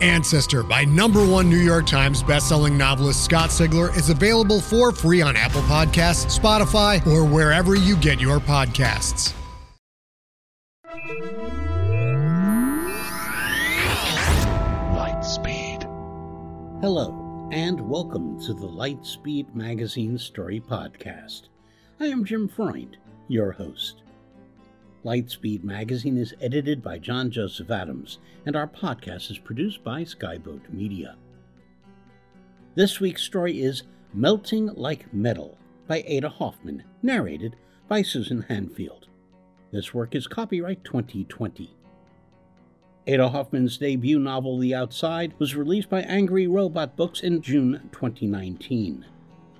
Ancestor by number one New York Times bestselling novelist Scott Sigler is available for free on Apple Podcasts, Spotify, or wherever you get your podcasts. Lightspeed. Hello, and welcome to the Lightspeed Magazine Story Podcast. I am Jim Freund, your host. Lightspeed Magazine is edited by John Joseph Adams, and our podcast is produced by Skyboat Media. This week's story is Melting Like Metal by Ada Hoffmann, narrated by Susan Hanfield. This work is copyright 2020. Ada Hoffmann's debut novel, The Outside, was released by Angry Robot Books in June 2019.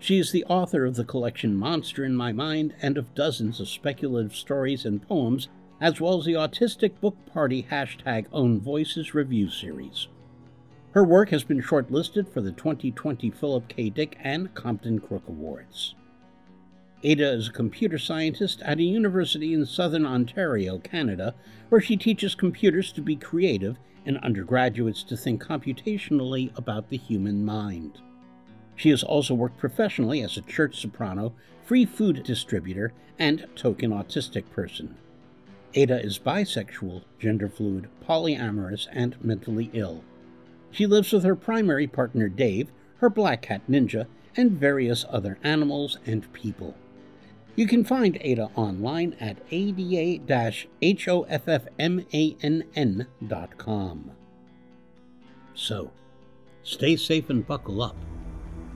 She is the author of the collection Monster in My Mind and of dozens of speculative stories and poems, as well as the Autistic Book Party hashtag Own Voices review series. Her work has been shortlisted for the 2020 Philip K. Dick and Compton Crook Awards. Ada is a computer scientist at a university in southern Ontario, Canada, where she teaches computers to be creative and undergraduates to think computationally about the human mind. She has also worked professionally as a church soprano, free food distributor, and token autistic person. Ada is bisexual, gender fluid, polyamorous, and mentally ill. She lives with her primary partner Dave, her black cat Ninja, and various other animals and people. You can find Ada online at ada-hoffmann.com. So, stay safe and buckle up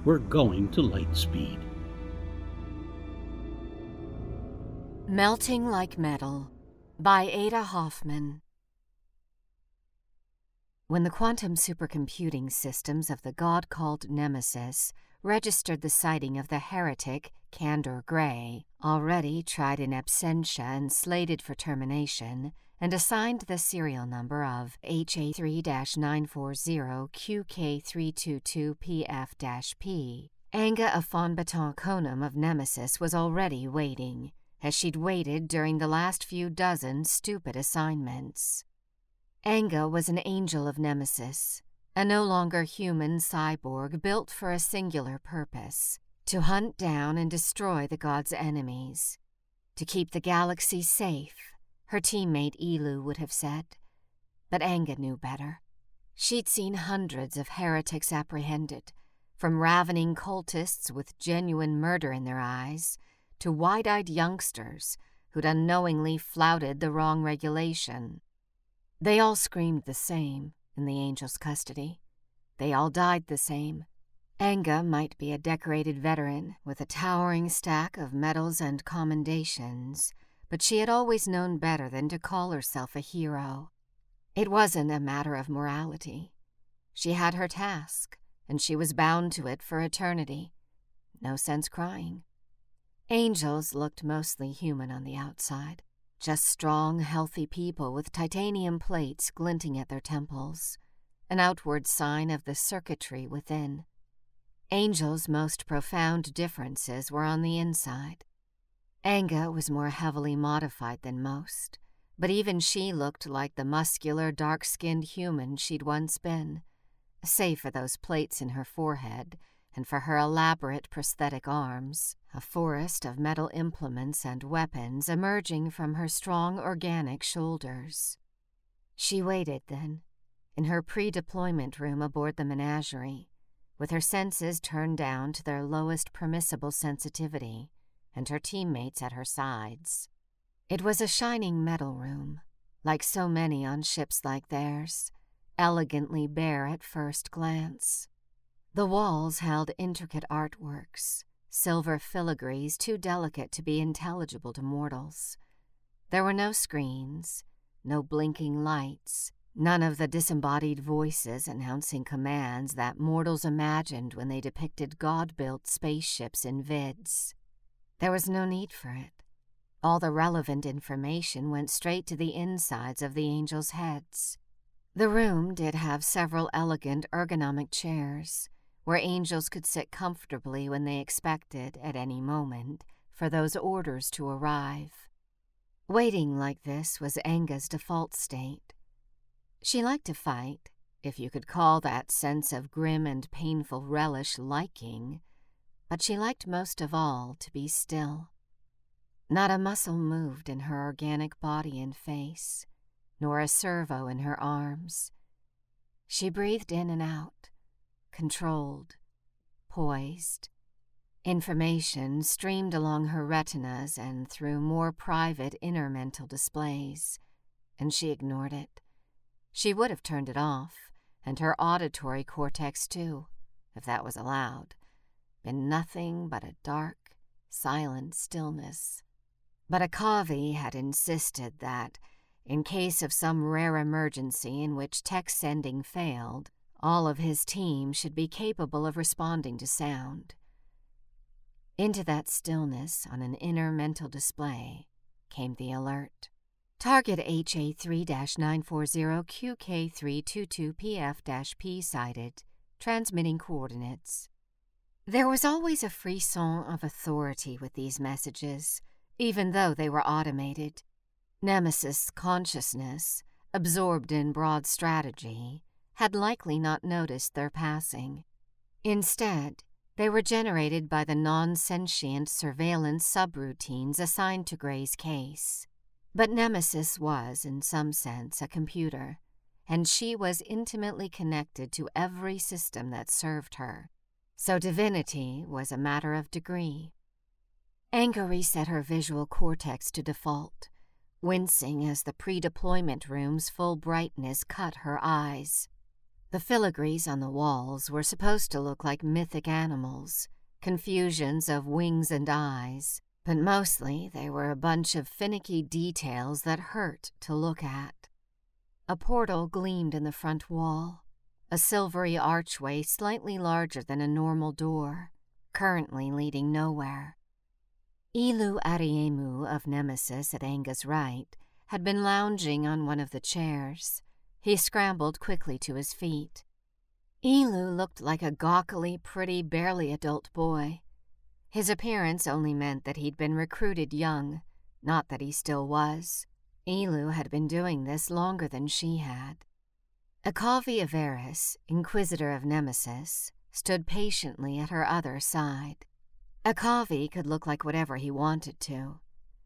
we're going to light speed. Melting Like Metal by Ada Hoffmann. When the quantum supercomputing systems of the god called Nemesis registered the sighting of the heretic Candor Gray, already tried in absentia and slated for termination, and assigned the serial number of HA3-940QK322PF-P. Enga Afonbataw Konum of Nemesis was already waiting, as she'd waited during the last few dozen stupid assignments. Enga was an angel of Nemesis, a no longer human cyborg built for a singular purpose to hunt down and destroy the god's enemies, to keep the galaxy safe her teammate Elu would have said. But Enga knew better. She'd seen hundreds of heretics apprehended, from ravening cultists with genuine murder in their eyes to wide eyed youngsters who'd unknowingly flouted the wrong regulation. They all screamed the same in the angel's custody. They all died the same. Enga might be a decorated veteran with a towering stack of medals and commendations but she had always known better than to call herself a hero. It wasn't a matter of morality. She had her task, and she was bound to it for eternity. No sense crying. Angels looked mostly human on the outside, just strong, healthy people with titanium plates glinting at their temples, an outward sign of the circuitry within. Angels' most profound differences were on the inside. Enga was more heavily modified than most, but even she looked like the muscular, dark skinned human she'd once been, save for those plates in her forehead and for her elaborate prosthetic arms, a forest of metal implements and weapons emerging from her strong organic shoulders. She waited then, in her pre deployment room aboard the menagerie, with her senses turned down to their lowest permissible sensitivity and her teammates at her sides. It was a shining metal room, like so many on ships like theirs, elegantly bare at first glance. The walls held intricate artworks, silver filigrees too delicate to be intelligible to mortals. There were no screens, no blinking lights, None of the disembodied voices announcing commands that mortals imagined when they depicted God built spaceships in vids. There was no need for it. All the relevant information went straight to the insides of the angels' heads. The room did have several elegant ergonomic chairs, where angels could sit comfortably when they expected, at any moment, for those orders to arrive. Waiting like this was Enga's default state. She liked to fight, if you could call that sense of grim and painful relish liking, but she liked most of all to be still. Not a muscle moved in her organic body and face, nor a servo in her arms. She breathed in and out, controlled, poised. Information streamed along her retinas and through more private inner mental displays, and she ignored it. She would have turned it off, and her auditory cortex too, if that was allowed, been nothing but a dark, silent stillness. But Akavi had insisted that, in case of some rare emergency in which text sending failed, all of his team should be capable of responding to sound. Into that stillness on an inner mental display came the alert. Target HA3 940 QK322PF P sighted, transmitting coordinates. There was always a frisson of authority with these messages, even though they were automated. Nemesis consciousness, absorbed in broad strategy, had likely not noticed their passing. Instead, they were generated by the non sentient surveillance subroutines assigned to Gray's case. But Nemesis was, in some sense, a computer, and she was intimately connected to every system that served her. So divinity was a matter of degree. Enga reset her visual cortex to default, wincing as the pre deployment room's full brightness cut her eyes. The filigrees on the walls were supposed to look like mythic animals, confusions of wings and eyes, but mostly they were a bunch of finicky details that hurt to look at. A portal gleamed in the front wall, a silvery archway slightly larger than a normal door, currently leading nowhere. Elu Ariemu of Nemesis at Enga's right had been lounging on one of the chairs. He scrambled quickly to his feet. Elu looked like a gawkily pretty, barely adult boy. His appearance only meant that he'd been recruited young, not that he still was. Elu had been doing this longer than she had. Akavi Averis, Inquisitor of Nemesis, stood patiently at her other side. Akavi could look like whatever he wanted to,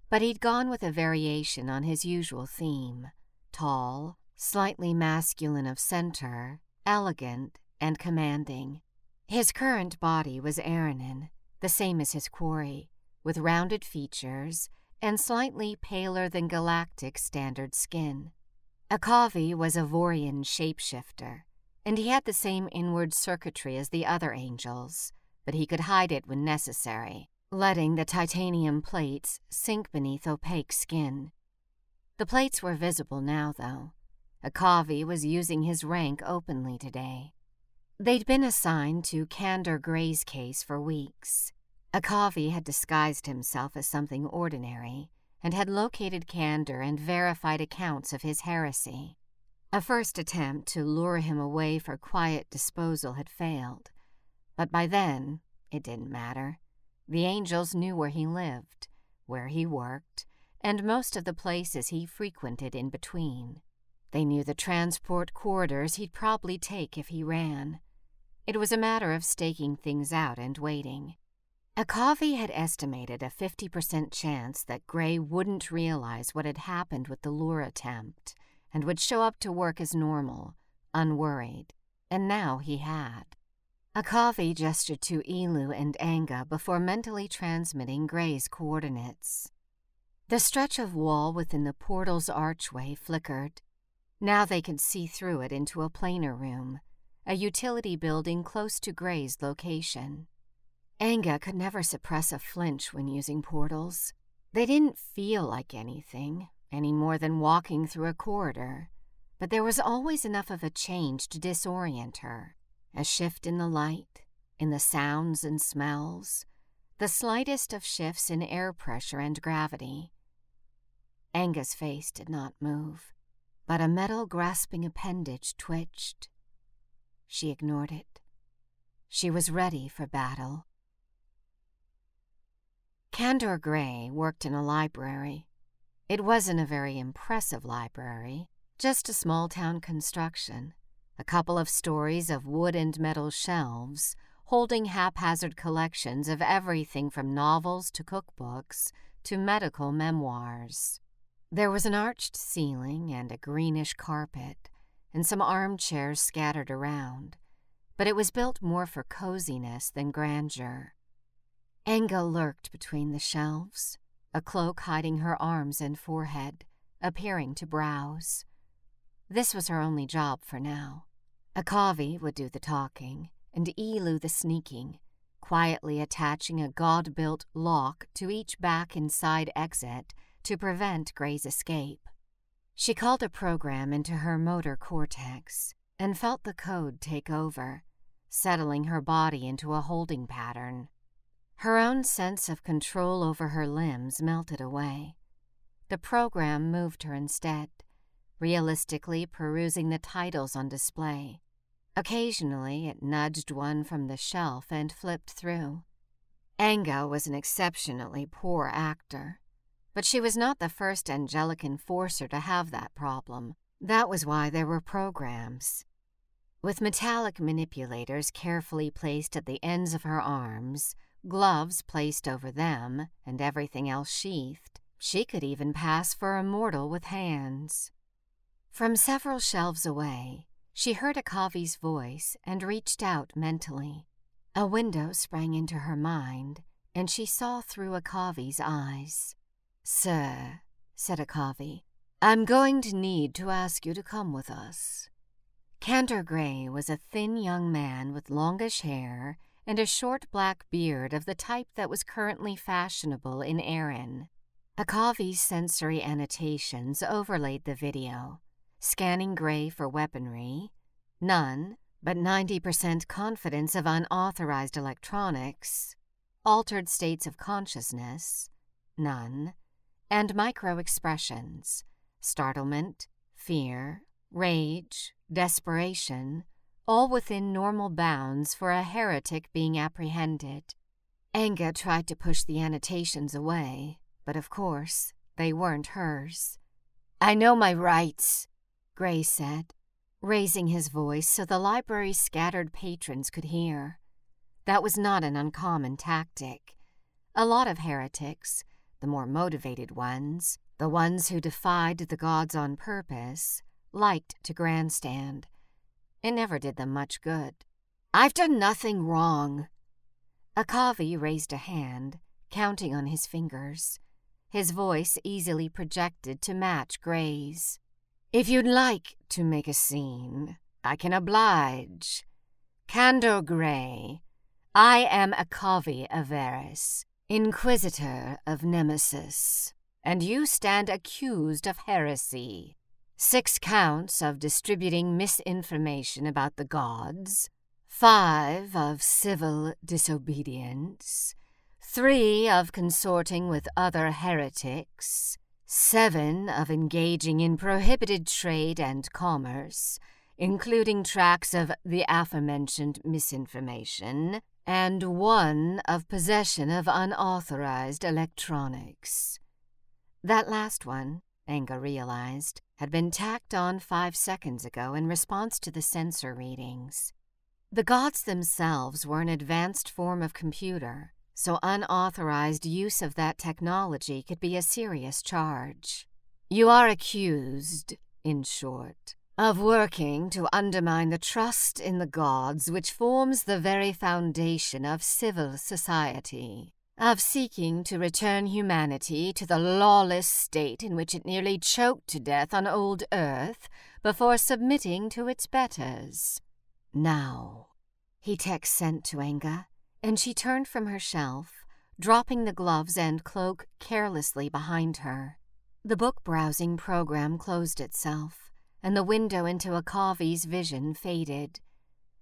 but he'd gone with a variation on his usual theme tall, slightly masculine of center, elegant, and commanding. His current body was Aranin, the same as his quarry, with rounded features and slightly paler than galactic standard skin. Akavi was a Vaurian shapeshifter, and he had the same inward circuitry as the other angels, but he could hide it when necessary, letting the titanium plates sink beneath opaque skin. The plates were visible now, though, Akavi was using his rank openly today. They'd been assigned to Candor Gray's case for weeks. Akavi had disguised himself as something ordinary and had located Candor and verified accounts of his heresy. A first attempt to lure him away for quiet disposal had failed, but by then it didn't matter. The angels knew where he lived, where he worked, and most of the places he frequented in between. They knew the transport corridors he'd probably take if he ran. It was a matter of staking things out and waiting. Akavi had estimated a 50% chance that Gray wouldn't realize what had happened with the lure attempt and would show up to work as normal, unworried. And now he had. Akavi gestured to Elu and Enga before mentally transmitting Gray's coordinates. The stretch of wall within the portal's archway flickered, now they could see through it into a planar room, a utility building close to Gray's location. Enga could never suppress a flinch when using portals. They didn't feel like anything, any more than walking through a corridor. but there was always enough of a change to disorient her. A shift in the light, in the sounds and smells, the slightest of shifts in air pressure and gravity. Enga's face did not move, but a metal grasping appendage twitched. She ignored it. She was ready for battle. Candor Gray worked in a library. It wasn't a very impressive library, just a small town construction, a couple of stories of wood and metal shelves holding haphazard collections of everything from novels to cookbooks to medical memoirs. There was an arched ceiling and a greenish carpet, and some armchairs scattered around, but it was built more for coziness than grandeur. Enga lurked between the shelves, a cloak hiding her arms and forehead, appearing to browse. This was her only job for now. Akavi would do the talking, and Elu the sneaking, quietly attaching a god built lock to each back and side exit to prevent Gray's escape. She called a program into her motor cortex and felt the code take over, settling her body into a holding pattern. Her own sense of control over her limbs melted away. The program moved her instead, realistically perusing the titles on display. Occasionally, it nudged one from the shelf and flipped through. Enga was an exceptionally poor actor, but she was not the first angelic enforcer to have that problem. That was why there were programs. With metallic manipulators carefully placed at the ends of her arms, gloves placed over them, and everything else sheathed, she could even pass for a mortal with hands. From several shelves away, she heard Akavi's voice and reached out mentally. A window sprang into her mind, and she saw through Akavi's eyes. Sir, said Akavi, I'm going to need to ask you to come with us. Candor Gray was a thin young man with longish hair and a short black beard of the type that was currently fashionable in Erin. Akavi's sensory annotations overlaid the video, scanning Gray for weaponry, none, but 90% confidence of unauthorized electronics, altered states of consciousness, none, and micro expressions, startlement, fear, rage, desperation, all within normal bounds for a heretic being apprehended. Enga tried to push the annotations away, but of course, they weren't hers. I know my rights, Gray said, raising his voice so the library's scattered patrons could hear. That was not an uncommon tactic. A lot of heretics, the more motivated ones, the ones who defied the gods on purpose, liked to grandstand. It never did them much good. I've done nothing wrong. Akavi raised a hand, counting on his fingers, his voice easily projected to match Gray's. If you'd like to make a scene, I can oblige. Candor Gray, I am Akavi Averis, Inquisitor of Nemesis, and you stand accused of heresy. Six counts of distributing misinformation about the gods, five of civil disobedience, three of consorting with other heretics, seven of engaging in prohibited trade and commerce, including tracts of the aforementioned misinformation, and one of possession of unauthorized electronics. That last one, Enga realized, had been tacked on five seconds ago in response to the sensor readings. The gods themselves were an advanced form of computer, so unauthorized use of that technology could be a serious charge. You are accused, in short, of working to undermine the trust in the gods which forms the very foundation of civil society, of seeking to return humanity to the lawless state in which it nearly choked to death on old Earth before submitting to its betters. Now, he text sent to Enga and she turned from her shelf, dropping the gloves and cloak carelessly behind her. The book browsing program closed itself, and the window into Akavi's vision faded.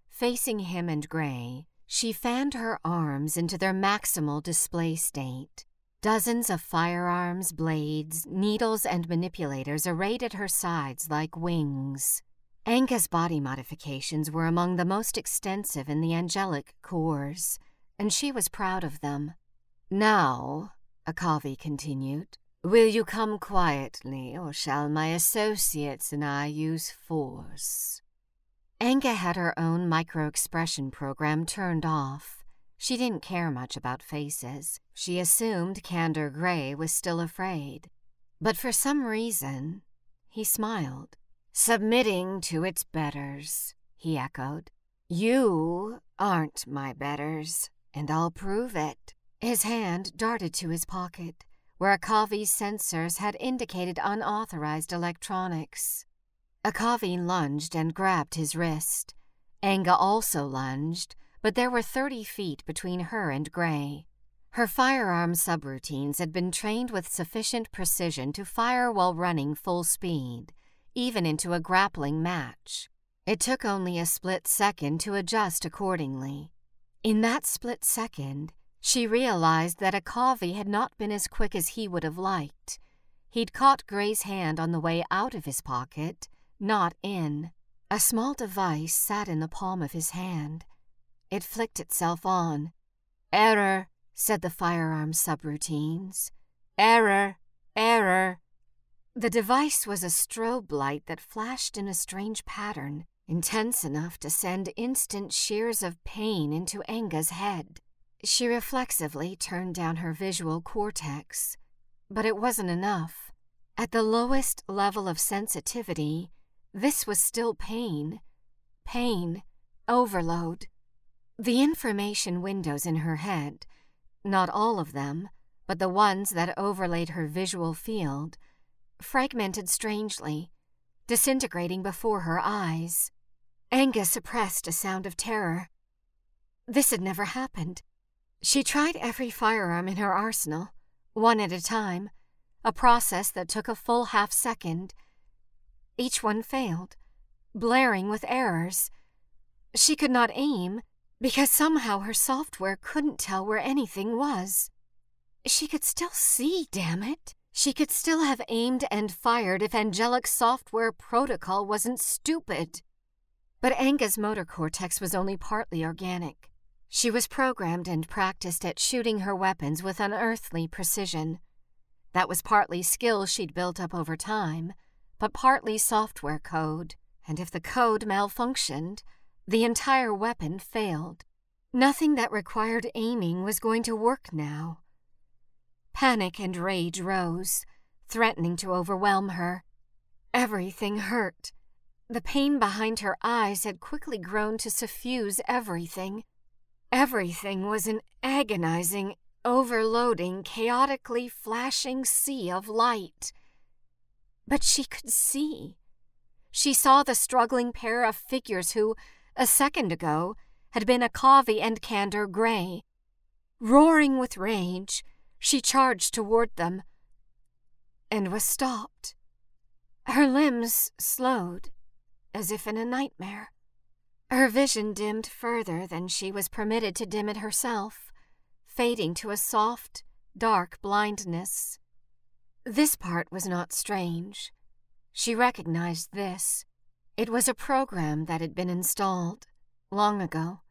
Facing him and Gray, she fanned her arms into their maximal display state. Dozens of firearms, blades, needles, and manipulators arrayed at her sides like wings. Enga's body modifications were among the most extensive in the angelic corps, and she was proud of them. Now, Akavi continued, will you come quietly, or shall my associates and I use force? Enga had her own micro-expression program turned off. She didn't care much about faces. She assumed Candor Gray was still afraid. But for some reason, he smiled. Submitting to its betters, he echoed. You aren't my betters, and I'll prove it. His hand darted to his pocket, where Akavi's sensors had indicated unauthorized electronics. Akavi lunged and grabbed his wrist. Enga also lunged, but there were 30 feet between her and Gray. Her firearm subroutines had been trained with sufficient precision to fire while running full speed, even into a grappling match. It took only a split second to adjust accordingly. In that split second, she realized that Akavi had not been as quick as he would have liked. He'd caught Gray's hand on the way out of his pocket, not in. A small device sat in the palm of his hand. It flicked itself on. Error, said the firearm subroutines. Error, error. The device was a strobe light that flashed in a strange pattern, intense enough to send instant shears of pain into Enga's head. She reflexively turned down her visual cortex, but it wasn't enough. At the lowest level of sensitivity, this was still pain. Pain. Overload. The information windows in her head, not all of them, but the ones that overlaid her visual field, fragmented strangely, disintegrating before her eyes. Enga suppressed a sound of terror. This had never happened. She tried every firearm in her arsenal, one at a time, a process that took a full half second. Each one failed, blaring with errors. She could not aim, because somehow her software couldn't tell where anything was. She could still see, damn it. She could still have aimed and fired if angelic software protocol wasn't stupid. But Enga's motor cortex was only partly organic. She was programmed and practiced at shooting her weapons with unearthly precision. That was partly skill she'd built up over time, but partly software code. And if the code malfunctioned, the entire weapon failed. Nothing that required aiming was going to work now. Panic and rage rose, threatening to overwhelm her. Everything hurt. The pain behind her eyes had quickly grown to suffuse everything. Everything was an agonizing, overloading, chaotically flashing sea of light. But she could see. She saw the struggling pair of figures who, a second ago, had been a Akavi and Candor Gray. Roaring with rage, she charged toward them and was stopped. Her limbs slowed, as if in a nightmare. Her vision dimmed further than she was permitted to dim it herself, fading to a soft, dark blindness. This part was not strange. She recognized this. It was a program that had been installed, long ago,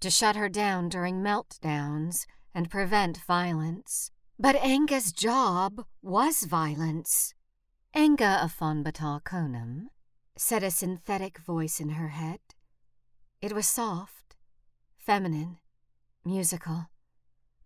to shut her down during meltdowns and prevent violence. But Enga's job was violence. Enga Afonbataw Konum, said a synthetic voice in her head. It was soft, feminine, musical,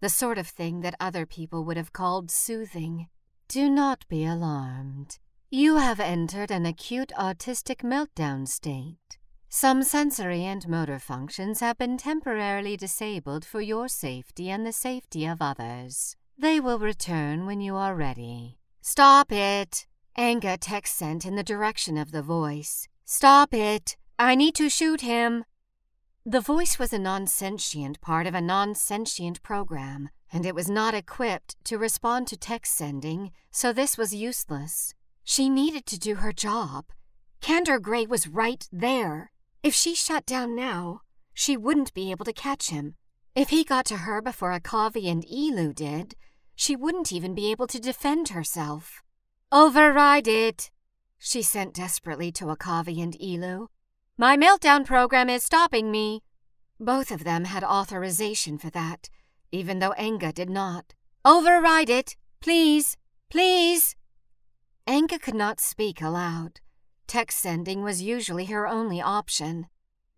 the sort of thing that other people would have called soothing. Do not be alarmed. You have entered an acute autistic meltdown state. Some sensory and motor functions have been temporarily disabled for your safety and the safety of others. They will return when you are ready. Stop it! Enga text sent in the direction of the voice. Stop it! I need to shoot him! The voice was a non-sentient part of a non-sentient program, and it was not equipped to respond to text sending, so this was useless. She needed to do her job. Candor Gray was right there. If she shut down now, she wouldn't be able to catch him. If he got to her before Akavi and Elu did, she wouldn't even be able to defend herself. Override it, she sent desperately to Akavi and Elu. My meltdown program is stopping me. Both of them had authorization for that, even though Enga did not. Override it, please, please. Enga could not speak aloud. Text sending was usually her only option.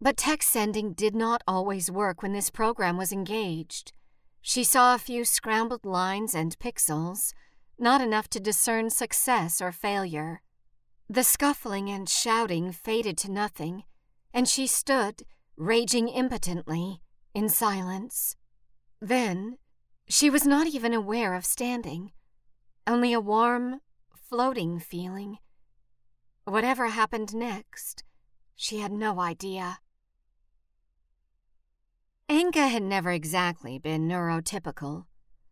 But text sending did not always work when this program was engaged. She saw a few scrambled lines and pixels, not enough to discern success or failure. The scuffling and shouting faded to nothing, and she stood, raging impotently, in silence. Then, she was not even aware of standing, only a warm, floating feeling. Whatever happened next, she had no idea. Enga had never exactly been neurotypical,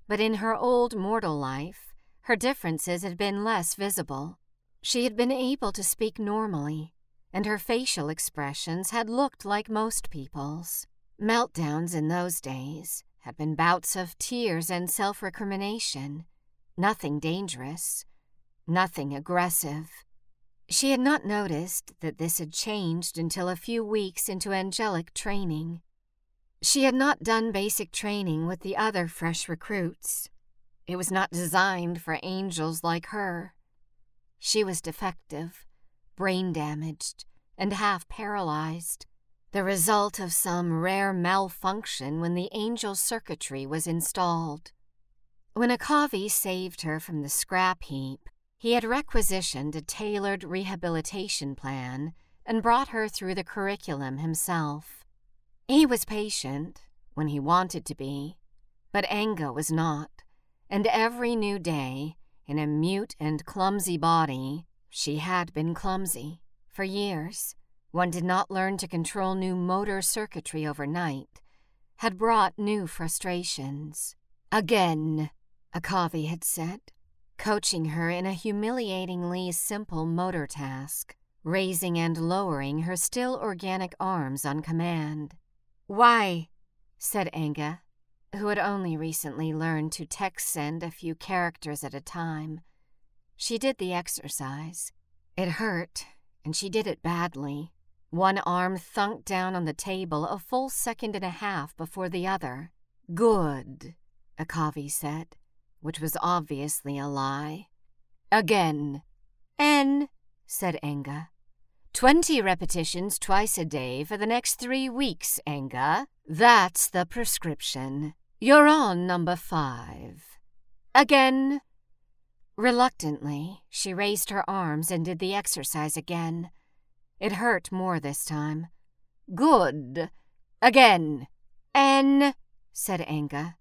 but in her old mortal life, her differences had been less visible. She had been able to speak normally, and her facial expressions had looked like most people's. Meltdowns in those days had been bouts of tears and self recrimination, nothing dangerous, nothing aggressive. She had not noticed that this had changed until a few weeks into angelic training. She had not done basic training with the other fresh recruits. It was not designed for angels like her. She was defective, brain damaged, and half paralyzed, the result of some rare malfunction when the angel circuitry was installed. When Akavi saved her from the scrap heap, he had requisitioned a tailored rehabilitation plan and brought her through the curriculum himself. He was patient when he wanted to be, but Enga was not, and every new day, in a mute and clumsy body, she had been clumsy. For years, one did not learn to control new motor circuitry overnight, had brought new frustrations. Again, Akavi had said, coaching her in a humiliatingly simple motor task, raising and lowering her still organic arms on command. Why? said Enga, who had only recently learned to text send a few characters at a time. She did the exercise. It hurt, and she did it badly. One arm thunked down on the table a full second and a half before the other. Good, Akavi said, which was obviously a lie. Again. N, said Enga. Twenty repetitions twice a day for the next three weeks, Enga. That's the prescription. You're on number five. Again. Reluctantly, she raised her arms and did the exercise again. It hurt more this time. Good. Again. N, said Enga.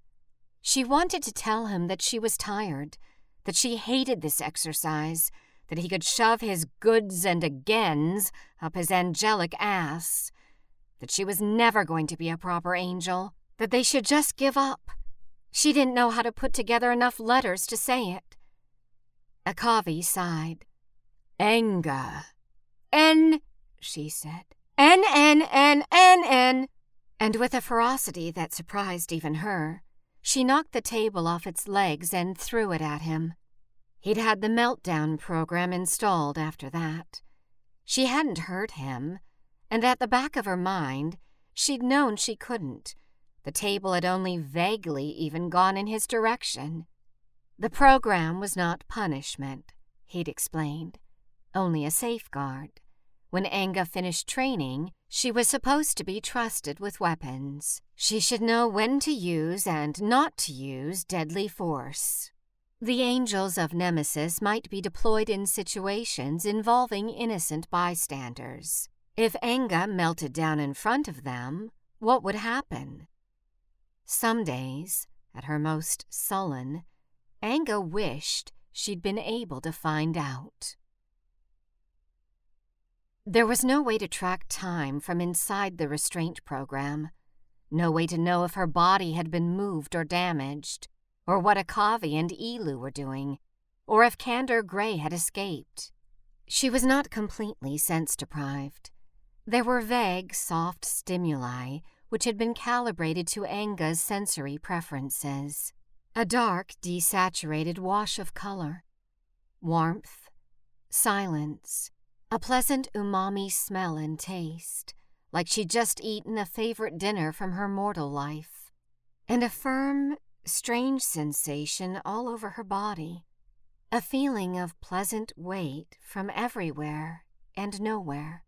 She wanted to tell him that she was tired, that she hated this exercise, that he could shove his goods and agains up his angelic ass, that she was never going to be a proper angel, that they should just give up. She didn't know how to put together enough letters to say it. Akavi sighed. Enga. N, she said. N, N, N, N, N. And with a ferocity that surprised even her, she knocked the table off its legs and threw it at him. He'd had the meltdown program installed after that. She hadn't hurt him, and at the back of her mind, she'd known she couldn't. The table had only vaguely even gone in his direction. The program was not punishment, he'd explained, only a safeguard. When Enga finished training, she was supposed to be trusted with weapons. She should know when to use and not to use deadly force. The angels of Nemesis might be deployed in situations involving innocent bystanders. If Enga melted down in front of them, what would happen? Some days, at her most sullen, Enga wished she'd been able to find out. There was no way to track time from inside the restraint program, no way to know if her body had been moved or damaged or what Akavi and Elu were doing, or if Candor Gray had escaped. She was not completely sense deprived. There were vague, soft stimuli which had been calibrated to Enga's sensory preferences. A dark, desaturated wash of color, warmth, silence, a pleasant umami smell and taste, like she'd just eaten a favorite dinner from her mortal life, and a firm, strange sensation all over her body, a feeling of pleasant weight from everywhere and nowhere,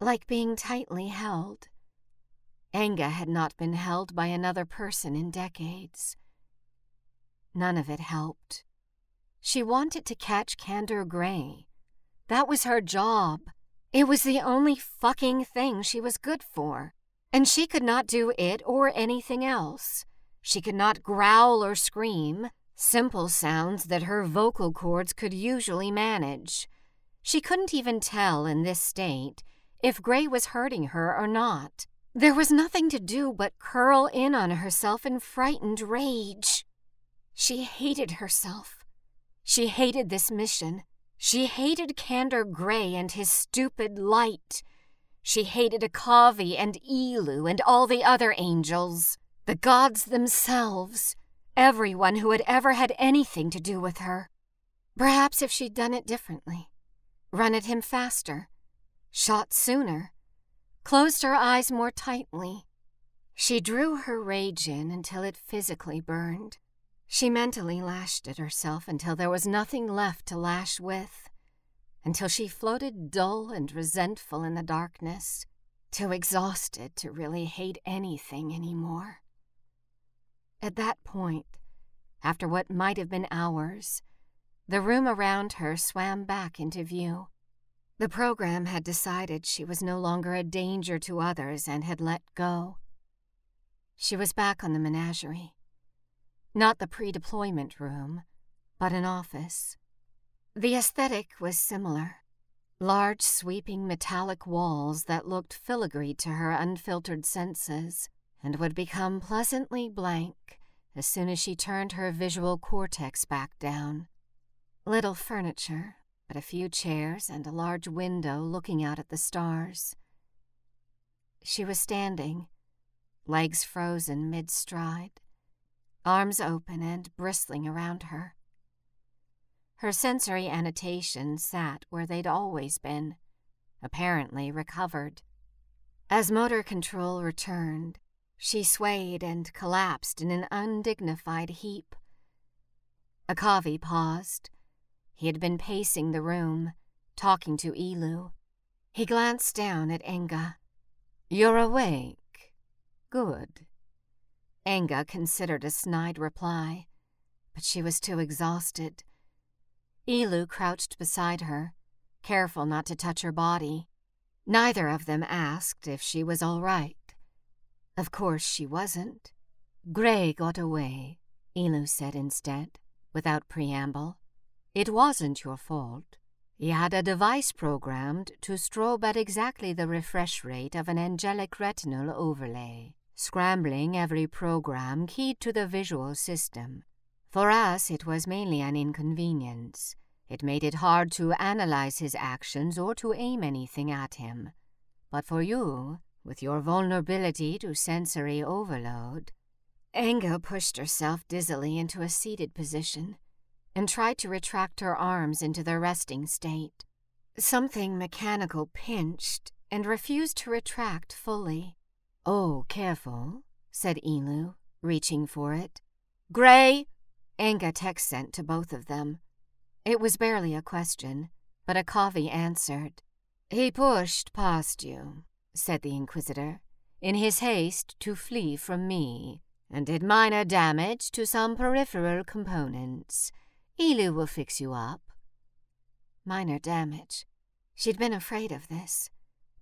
like being tightly held. Enga had not been held by another person in decades. None of it helped. She wanted to catch Candor Gray. That was her job. It was the only fucking thing she was good for. And she could not do it or anything else. She could not growl or scream, simple sounds that her vocal cords could usually manage. She couldn't even tell in this state if Gray was hurting her or not. There was nothing to do but curl in on herself in frightened rage. She hated herself. She hated this mission. She hated Candor Gray and his stupid light. She hated Akavi and Elu and all the other angels, the gods themselves, everyone who had ever had anything to do with her. Perhaps if she'd done it differently, run at him faster, shot sooner, closed her eyes more tightly. She drew her rage in until it physically burned. She mentally lashed at herself until there was nothing left to lash with, until she floated dull and resentful in the darkness, too exhausted to really hate anything anymore. At that point, after what might have been hours, the room around her swam back into view. The program had decided she was no longer a danger to others and had let go. She was back on the menagerie not the pre deployment room, but an office. The aesthetic was similar large, sweeping metallic walls that looked filigree to her unfiltered senses and would become pleasantly blank as soon as she turned her visual cortex back down. Little furniture, but a few chairs and a large window looking out at the stars. She was standing, legs frozen mid stride, arms open and bristling around her. Her sensory annotations sat where they'd always been, apparently recovered. As motor control returned, she swayed and collapsed in an undignified heap. Akavi paused. He had been pacing the room, talking to Elu. He glanced down at Enga. You're awake. Good. Enga considered a snide reply, but she was too exhausted. Elu crouched beside her, careful not to touch her body. Neither of them asked if she was all right. Of course she wasn't. Gray got away, Elu said instead, without preamble. It wasn't your fault. He had a device programmed to strobe at exactly the refresh rate of an angelic retinal overlay scrambling every program keyed to the visual system. For us, it was mainly an inconvenience. It made it hard to analyze his actions or to aim anything at him. But for you, with your vulnerability to sensory overload, Enga pushed herself dizzily into a seated position and tried to retract her arms into their resting state. Something mechanical pinched and refused to retract fully. Oh, careful, said Elu, reaching for it. Gray! Enga text sent to both of them. It was barely a question, but Akavi answered. He pushed past you, said the Inquisitor, in his haste to flee from me, and did minor damage to some peripheral components. Elu will fix you up. Minor damage. She'd been afraid of this,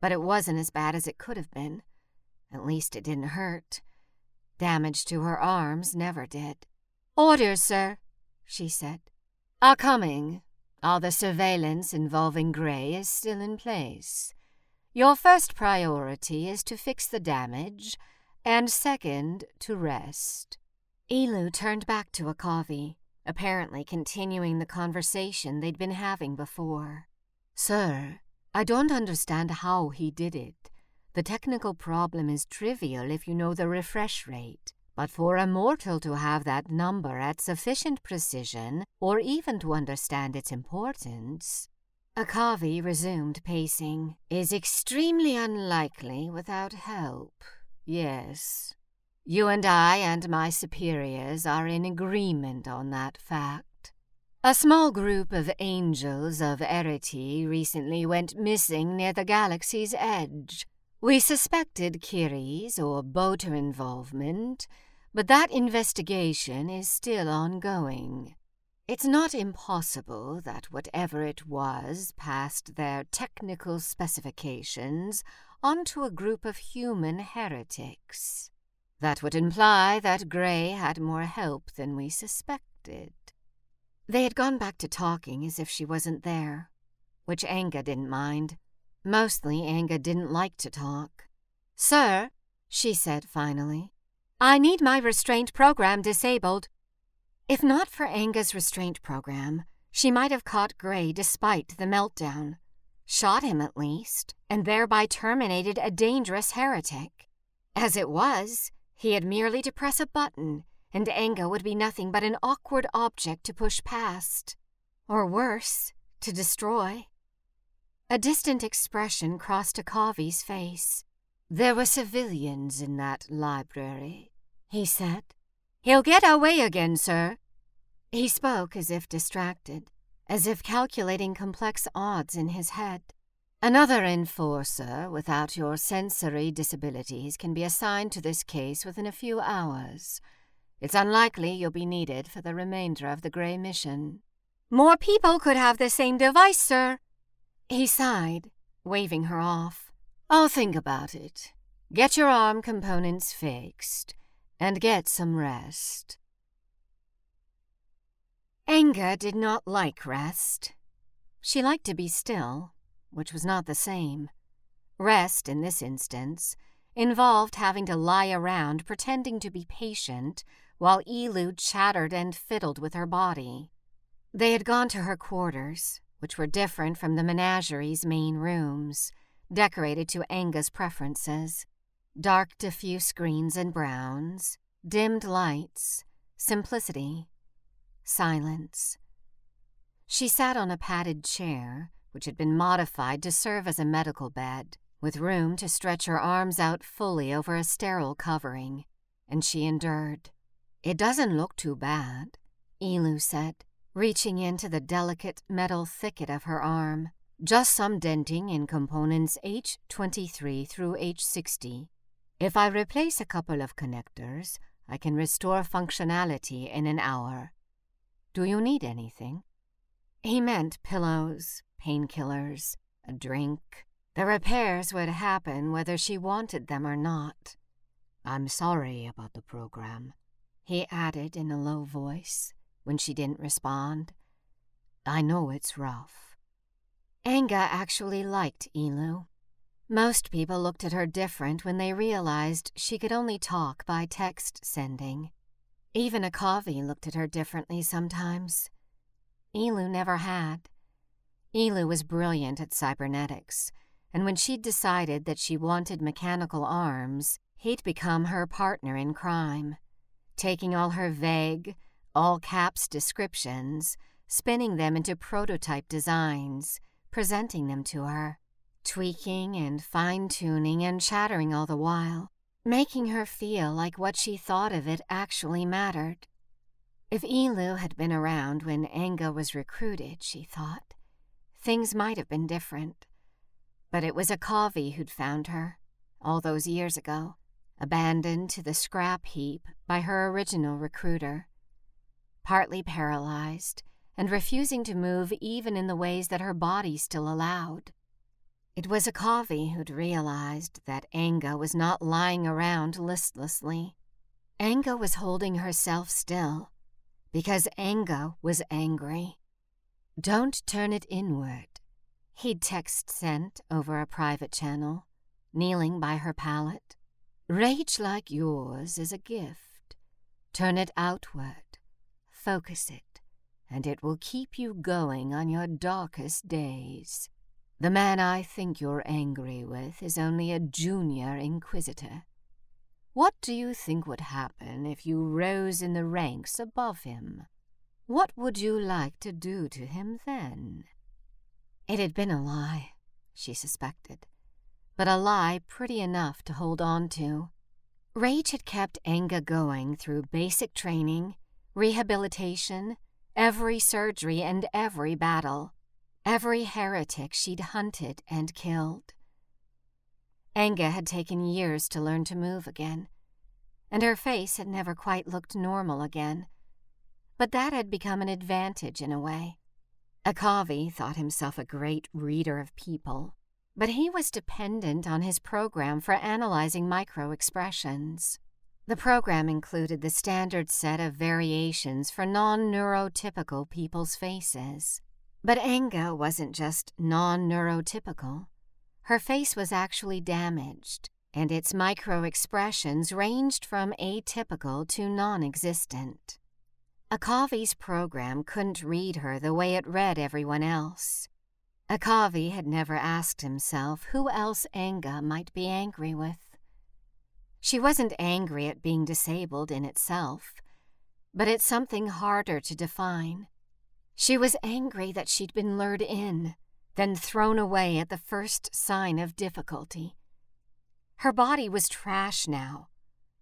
but it wasn't as bad as it could have been. At least it didn't hurt. Damage to her arms never did. Orders, sir, she said. Are coming. All the surveillance involving Gray is still in place. Your first priority is to fix the damage, and second, to rest. Elu turned back to Akavi, apparently continuing the conversation they'd been having before. Sir, I don't understand how he did it. The technical problem is trivial if you know the refresh rate. But for a mortal to have that number at sufficient precision, or even to understand its importance, Akavi resumed pacing, is extremely unlikely without help. Yes. You and I and my superiors are in agreement on that fact. A small group of angels of Arete recently went missing near the galaxy's edge. We suspected Kiri's or Boter involvement, but that investigation is still ongoing. It's not impossible that whatever it was passed their technical specifications onto a group of human heretics. That would imply that Gray had more help than we suspected. They had gone back to talking as if she wasn't there, which Enga didn't mind. Mostly, Enga didn't like to talk. Sir, she said finally, I need my restraint program disabled. If not for Enga's restraint program, she might have caught Gray despite the meltdown, shot him at least, and thereby terminated a dangerous heretic. As it was, he had merely to press a button, and Enga would be nothing but an awkward object to push past. Or worse, to destroy. A distant expression crossed Akavi's face. There were civilians in that library, he said. He'll get away again, sir. He spoke as if distracted, as if calculating complex odds in his head. Another enforcer without your sensory disabilities can be assigned to this case within a few hours. It's unlikely you'll be needed for the remainder of the Gray mission. More people could have the same device, sir, he sighed, waving her off. I'll think about it. Get your arm components fixed, and get some rest. Enga did not like rest. She liked to be still, which was not the same. Rest, in this instance, involved having to lie around pretending to be patient while Elu chattered and fiddled with her body. They had gone to her quarters, which were different from the menagerie's main rooms, decorated to Enga's preferences. Dark diffuse greens and browns, dimmed lights, simplicity, silence. She sat on a padded chair, which had been modified to serve as a medical bed, with room to stretch her arms out fully over a sterile covering, and she endured. It doesn't look too bad, Elu said reaching into the delicate metal thicket of her arm. Just some denting in components H23 through H60. If I replace a couple of connectors, I can restore functionality in an hour. Do you need anything? He meant pillows, painkillers, a drink. The repairs would happen whether she wanted them or not. I'm sorry about the program, he added in a low voice when she didn't respond. I know it's rough. Enga actually liked Elu. Most people looked at her different when they realized she could only talk by text sending. Even Akavi looked at her differently sometimes. Elu never had. Elu was brilliant at cybernetics, and when she'd decided that she wanted mechanical arms, he'd become her partner in crime, taking all her vague, all caps descriptions, spinning them into prototype designs, presenting them to her, tweaking and fine tuning and chattering all the while, making her feel like what she thought of it actually mattered. If Elu had been around when Enga was recruited, she thought, things might have been different. But it was Akavi who'd found her, all those years ago, abandoned to the scrap heap by her original recruiter partly paralyzed, and refusing to move even in the ways that her body still allowed. It was Akavi who'd realized that Enga was not lying around listlessly. Enga was holding herself still, because Enga was angry. Don't turn it inward, he'd text sent over a private channel, kneeling by her pallet. Rage like yours is a gift. Turn it outward. Focus it, and it will keep you going on your darkest days. The man I think you're angry with is only a junior inquisitor. What do you think would happen if you rose in the ranks above him? What would you like to do to him then? It had been a lie, she suspected, but a lie pretty enough to hold on to. Rage had kept Enga going through basic training, rehabilitation, every surgery, and every battle, every heretic she'd hunted and killed. Enga had taken years to learn to move again, and her face had never quite looked normal again. But that had become an advantage in a way. Akavi thought himself a great reader of people, but he was dependent on his program for analyzing microexpressions. The program included the standard set of variations for non neurotypical people's faces. But Enga wasn't just non neurotypical. Her face was actually damaged, and its micro-expressions ranged from atypical to non-existent. Akavi's program couldn't read her the way it read everyone else. Akavi had never asked himself who else Enga might be angry with. She wasn't angry at being disabled in itself, but at something harder to define. She was angry that she'd been lured in then thrown away at the first sign of difficulty. Her body was trash now,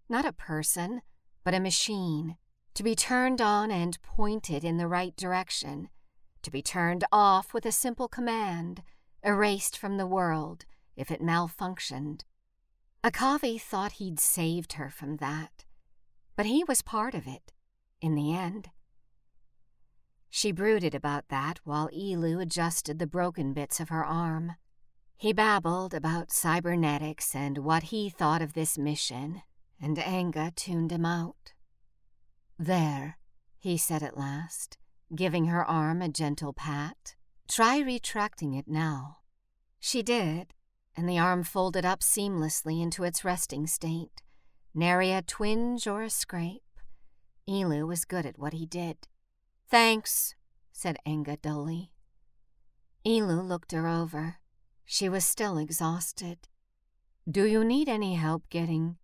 not a person, but a machine, to be turned on and pointed in the right direction, to be turned off with a simple command, erased from the world if it malfunctioned. Akavi thought he'd saved her from that, but he was part of it, in the end. She brooded about that while Elu adjusted the broken bits of her arm. He babbled about cybernetics and what he thought of this mission, and Enga tuned him out. There, he said at last, giving her arm a gentle pat. Try retracting it now. She did, and the arm folded up seamlessly into its resting state, nary a twinge or a scrape. Elu was good at what he did. Thanks, said Enga dully. Elu looked her over. She was still exhausted. Do you need any help getting?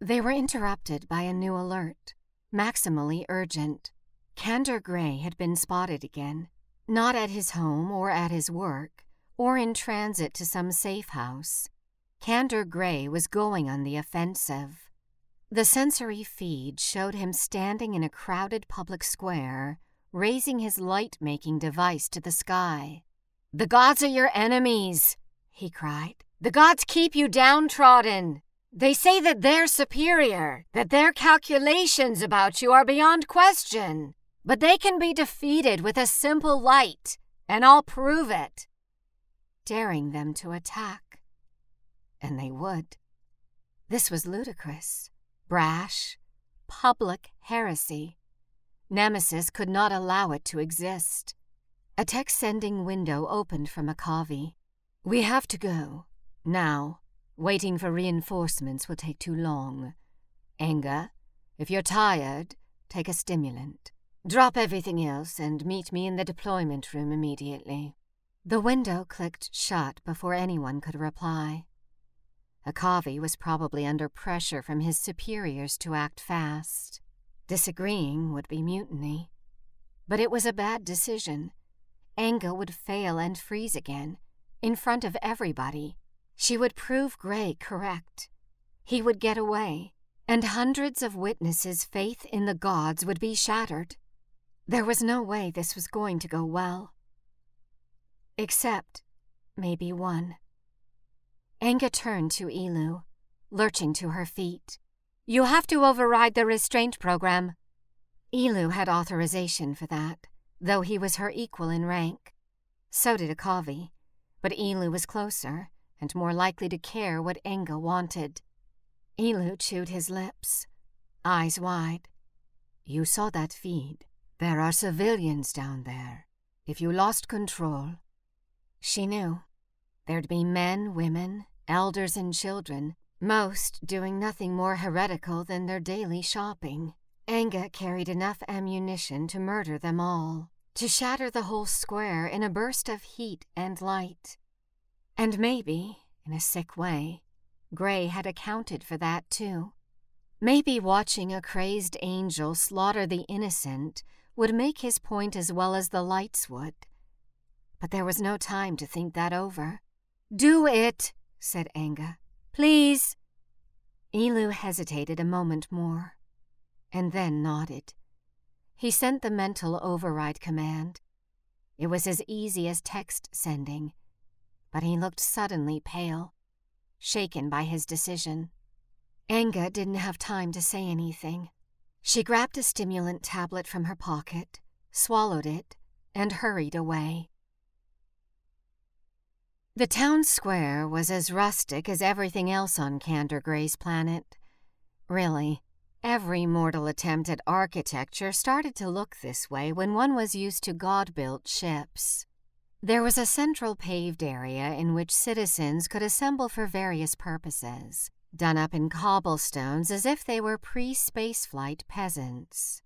They were interrupted by a new alert, maximally urgent. Candor Gray had been spotted again, not at his home or at his work, or in transit to some safe house. Candor Gray was going on the offensive. The sensory feed showed him standing in a crowded public square raising his light making device to the sky. The gods are your enemies, he cried. The gods keep you downtrodden. They say that they're superior, that their calculations about you are beyond question. But they can be defeated with a simple light, and I'll prove it. Daring them to attack. And they would. This was ludicrous, brash, public heresy. Nemesis could not allow it to exist. A text sending window opened from Akavi. We have to go. Now. Waiting for reinforcements will take too long. Enga, if you're tired, take a stimulant. Drop everything else and meet me in the deployment room immediately. The window clicked shut before anyone could reply. Akavi was probably under pressure from his superiors to act fast. Disagreeing would be mutiny. But it was a bad decision. Enga would fail and freeze again, in front of everybody. She would prove Gray correct. He would get away, and hundreds of witnesses' faith in the gods would be shattered. There was no way this was going to go well. Except, maybe one. Enga turned to Elu, lurching to her feet. You have to override the restraint program. Elu had authorization for that, though he was her equal in rank. So did Akavi, but Elu was closer and more likely to care what Enga wanted. Elu chewed his lips, eyes wide. You saw that feed. There are civilians down there. If you lost control. She knew. There'd be men, women, elders, and children most doing nothing more heretical than their daily shopping. Enga carried enough ammunition to murder them all, to shatter the whole square in a burst of heat and light. And maybe, in a sick way, Gray had accounted for that too. Maybe watching a crazed angel slaughter the innocent would make his point as well as the lights would. But there was no time to think that over. Do it, said Enga. Please. Elu hesitated a moment more, and then nodded. He sent the mental override command. It was as easy as text sending, but he looked suddenly pale, shaken by his decision. Enga didn't have time to say anything. She grabbed a stimulant tablet from her pocket, swallowed it, and hurried away. The town square was as rustic as everything else on Candor Gray's planet. Really, every mortal attempt at architecture started to look this way when one was used to God built ships. There was a central paved area in which citizens could assemble for various purposes done up in cobblestones as if they were pre spaceflight peasants.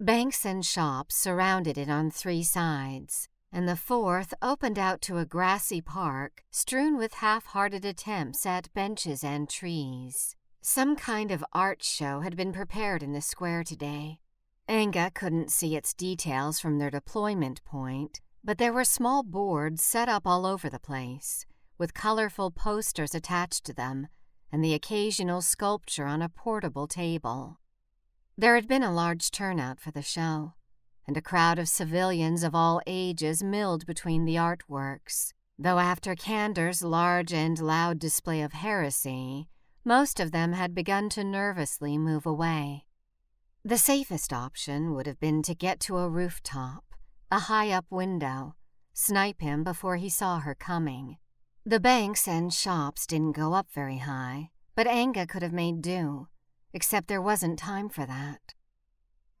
Banks and shops surrounded it on three sides, and the fourth opened out to a grassy park strewn with half hearted attempts at benches and trees. Some kind of art show had been prepared in the square today. Enga couldn't see its details from their deployment point, but there were small boards set up all over the place, with colorful posters attached to them and the occasional sculpture on a portable table. There had been a large turnout for the show, and a crowd of civilians of all ages milled between the artworks, though after Candor's large and loud display of heresy, most of them had begun to nervously move away. The safest option would have been to get to a rooftop, a high up window, snipe him before he saw her coming, the banks and shops didn't go up very high, but Enga could have made do, except there wasn't time for that.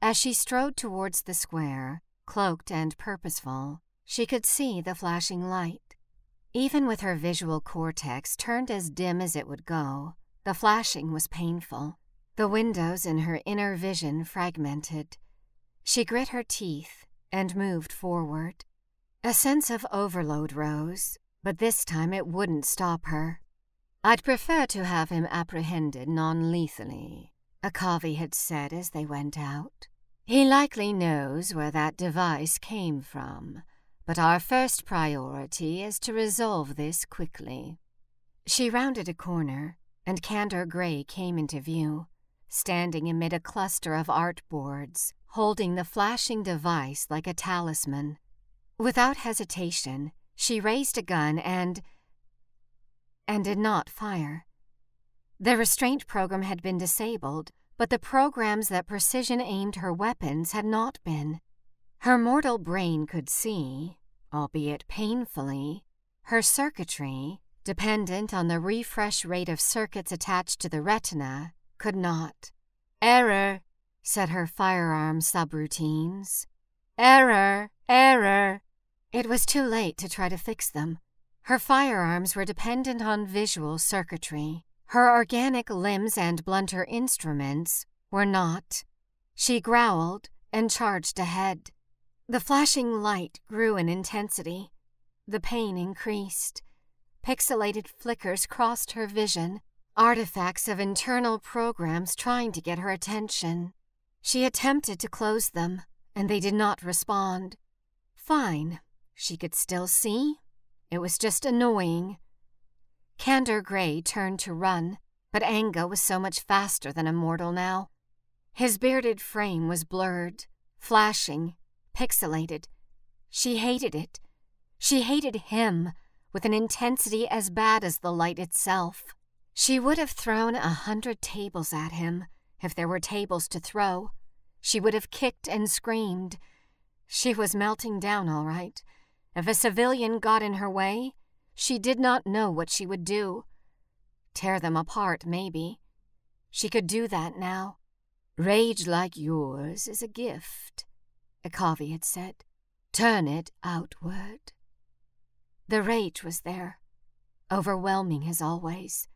As she strode towards the square, cloaked and purposeful, she could see the flashing light. Even with her visual cortex turned as dim as it would go, the flashing was painful. The windows in her inner vision fragmented. She grit her teeth and moved forward. A sense of overload rose, but this time it wouldn't stop her. I'd prefer to have him apprehended non lethally, Akavi had said as they went out. He likely knows where that device came from, but our first priority is to resolve this quickly. She rounded a corner, and Candor Gray came into view, standing amid a cluster of art boards, holding the flashing device like a talisman. Without hesitation, she raised a gun and. and did not fire. The restraint program had been disabled, but the programs that precision aimed her weapons had not been. Her mortal brain could see, albeit painfully, her circuitry, dependent on the refresh rate of circuits attached to the retina, could not. Error, said her firearm subroutines. Error, error. It was too late to try to fix them. Her firearms were dependent on visual circuitry. Her organic limbs and blunter instruments were not. She growled and charged ahead. The flashing light grew in intensity. The pain increased. Pixelated flickers crossed her vision, artifacts of internal programs trying to get her attention. She attempted to close them, and they did not respond. Fine, she could still see. It was just annoying. Candor Gray turned to run, but Enga was so much faster than a mortal now. His bearded frame was blurred, flashing, pixelated. She hated it. She hated him with an intensity as bad as the light itself. She would have thrown a hundred tables at him if there were tables to throw. She would have kicked and screamed. She was melting down, all right, if a civilian got in her way, she did not know what she would do. Tear them apart, maybe. She could do that now. Rage like yours is a gift, Akavi had said. Turn it outward. The rage was there, overwhelming as always.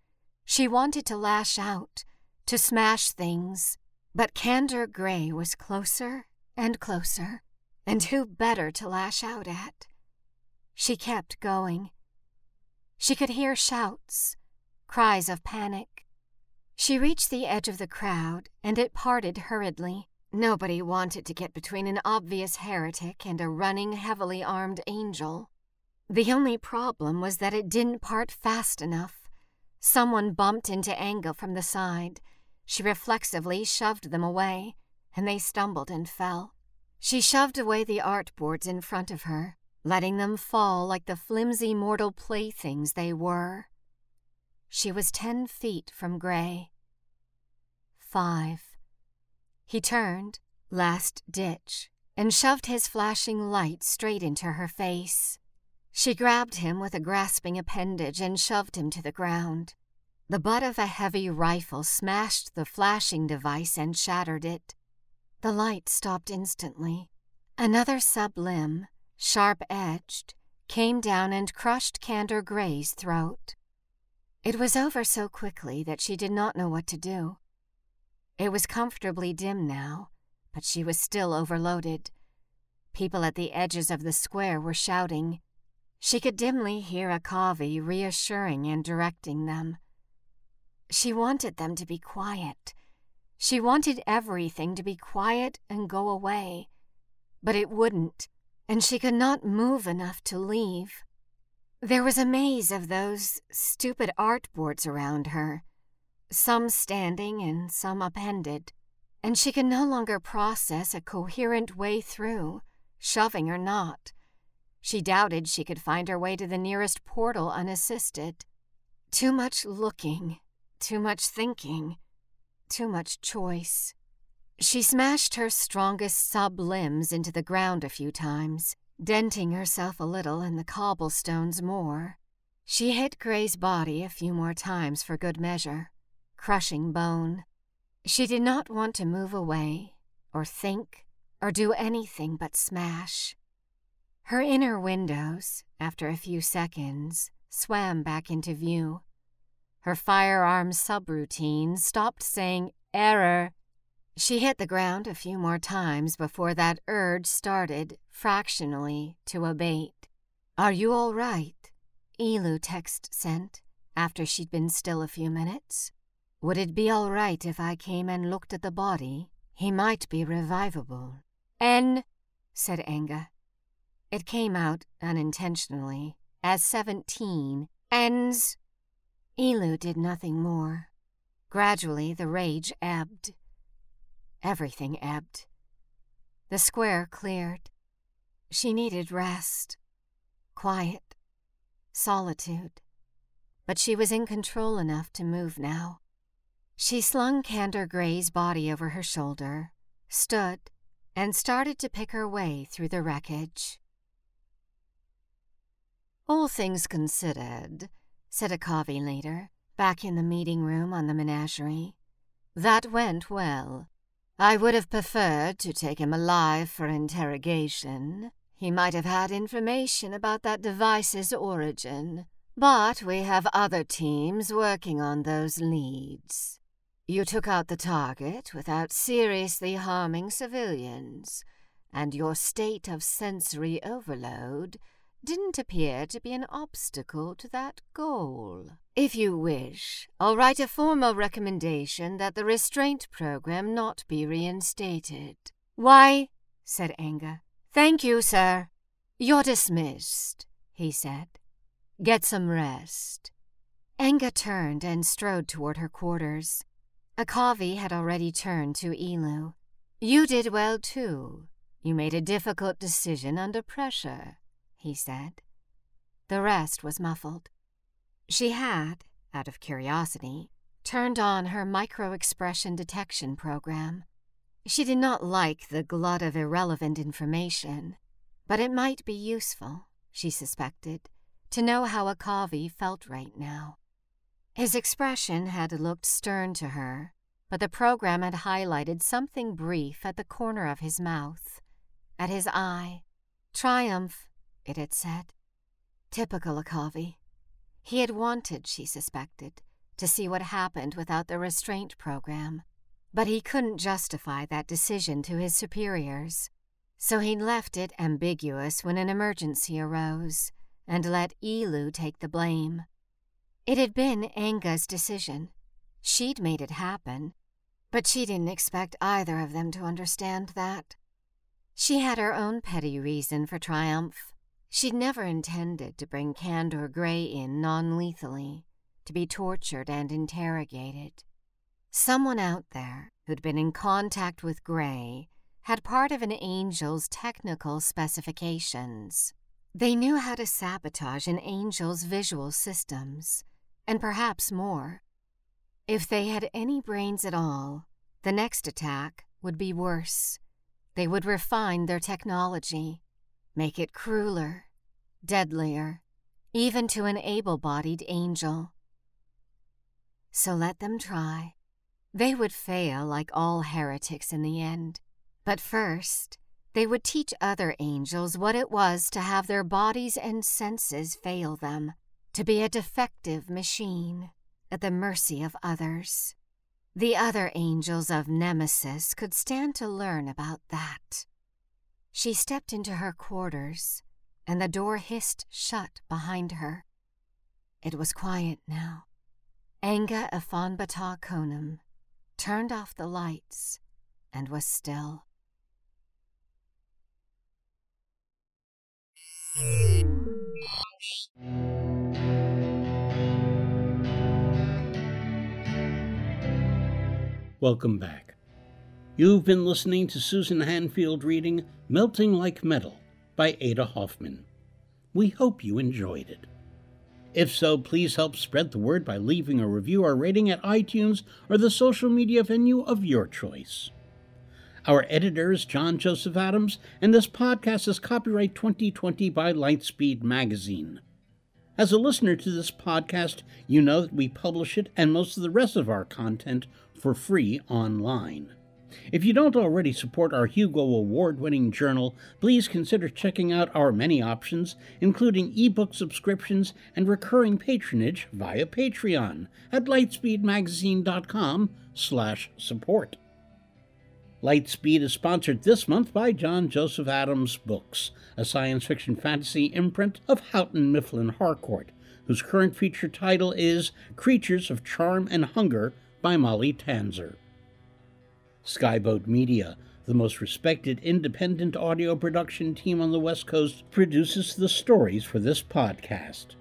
She wanted to lash out, to smash things, but Candor Gray was closer and closer, and who better to lash out at? She kept going. She could hear shouts, cries of panic. She reached the edge of the crowd, and it parted hurriedly. Nobody wanted to get between an obvious heretic and a running, heavily armed angel. The only problem was that it didn't part fast enough. Someone bumped into Enga from the side. She reflexively shoved them away, and they stumbled and fell. She shoved away the artboards in front of her, letting them fall like the flimsy mortal playthings they were. She was ten feet from Gray. Five. He turned, last ditch, and shoved his flashing light straight into her face. She grabbed him with a grasping appendage and shoved him to the ground. The butt of a heavy rifle smashed the flashing device and shattered it. The light stopped instantly. Another sublimb, sharp edged, came down and crushed Candor Gray's throat. It was over so quickly that she did not know what to do. It was comfortably dim now, but she was still overloaded. People at the edges of the square were shouting. She could dimly hear Akavi reassuring and directing them. She wanted them to be quiet. She wanted everything to be quiet and go away. But it wouldn't, and she could not move enough to leave. There was a maze of those stupid art boards around her some standing and some appended, and she could no longer process a coherent way through, shoving or not. She doubted she could find her way to the nearest portal unassisted. Too much looking, too much thinking, too much choice. She smashed her strongest sub limbs into the ground a few times, denting herself a little and the cobblestones more. She hit Gray's body a few more times for good measure crushing bone. She did not want to move away, or think, or do anything but smash. Her inner windows, after a few seconds, swam back into view. Her firearm subroutine stopped saying error. She hit the ground a few more times before that urge started, fractionally, to abate. Are you all right? Elu text sent, after she'd been still a few minutes. Would it be all right if I came and looked at the body? He might be revivable. N, said Enga. It came out unintentionally as seventeen. N's. Elu did nothing more. Gradually, the rage ebbed. Everything ebbed. The square cleared. She needed rest, quiet, solitude. But she was in control enough to move now. She slung Candor Gray's body over her shoulder, stood, and started to pick her way through the wreckage. All things considered, said Akavi later, back in the meeting room on the menagerie, that went well. I would have preferred to take him alive for interrogation. He might have had information about that device's origin. But we have other teams working on those leads. You took out the target without seriously harming civilians, and your state of sensory overload didn't appear to be an obstacle to that goal. If you wish, I'll write a formal recommendation that the restraint program not be reinstated. Why, said Enga. Thank you, sir. You're dismissed, he said. Get some rest. Enga turned and strode toward her quarters. Akavi had already turned to Elu. You did well, too. You made a difficult decision under pressure, he said. The rest was muffled. She had, out of curiosity, turned on her micro-expression detection program. She did not like the glut of irrelevant information, but it might be useful, she suspected, to know how Akavi felt right now. His expression had looked stern to her, but the program had highlighted something brief at the corner of his mouth, at his eye. Triumph, it had said. Typical Akavi. He had wanted, she suspected, to see what happened without the restraint program, but he couldn't justify that decision to his superiors. So he'd left it ambiguous when an emergency arose, and let Elu take the blame. It had been Enga's decision. She'd made it happen, but she didn't expect either of them to understand that. She had her own petty reason for triumph. She'd never intended to bring Candor Gray in non lethally, to be tortured and interrogated. Someone out there who'd been in contact with Gray had part of an angel's technical specifications. They knew how to sabotage an angel's visual systems, and perhaps more. If they had any brains at all, the next attack would be worse. They would refine their technology, make it crueler, deadlier, even to an able bodied angel. So let them try. They would fail like all heretics in the end. But first, they would teach other angels what it was to have their bodies and senses fail them, to be a defective machine at the mercy of others. The other angels of Nemesis could stand to learn about that. She stepped into her quarters, and the door hissed shut behind her. It was quiet now. Enga Afonbataw Konum turned off the lights and was still. Welcome back. You've been listening to Susan Hanfield reading Melting Like Metal by Ada Hoffmann. We hope you enjoyed it. If so, please help spread the word by leaving a review or rating at iTunes or the social media venue of your choice. Our editor is John Joseph Adams, and this podcast is copyright 2020 by Lightspeed Magazine. As a listener to this podcast, you know that we publish it and most of the rest of our content for free online. If you don't already support our Hugo Award winning journal, please consider checking out our many options, including ebook subscriptions and recurring patronage via Patreon at lightspeedmagazine.com slash support. Lightspeed is sponsored this month by John Joseph Adams Books, a science fiction fantasy imprint of Houghton Mifflin Harcourt, whose current feature title is Creatures of Charm and Hunger by Molly Tanzer. Skyboat Media, the most respected independent audio production team on the West Coast, produces the stories for this podcast.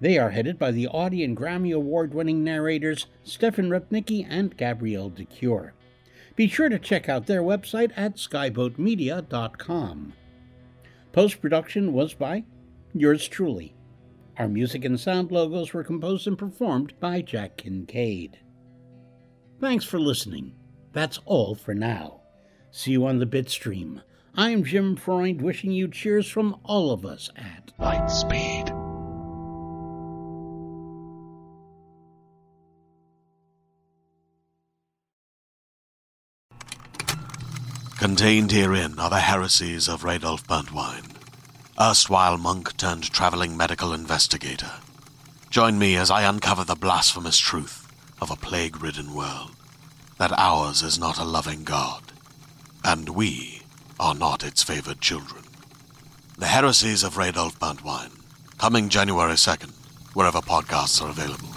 They are headed by the Audie and Grammy Award winning narrators Stefan Rudnicki and Gabrielle de Cuir. Be sure to check out their website at skyboatmedia.com. Post production was by yours truly. Our music and sound logos were composed and performed by Jack Kincaid. Thanks for listening. That's all for now. See you on the bitstream. I'm Jim Freund wishing you cheers from all of us at Lightspeed. Contained herein are the heresies of Radolf Burntwine, erstwhile monk turned traveling medical investigator. Join me as I uncover the blasphemous truth of a plague ridden world that ours is not a loving God, and we are not its favored children. The heresies of Radolf Burntwine, coming January 2nd, wherever podcasts are available.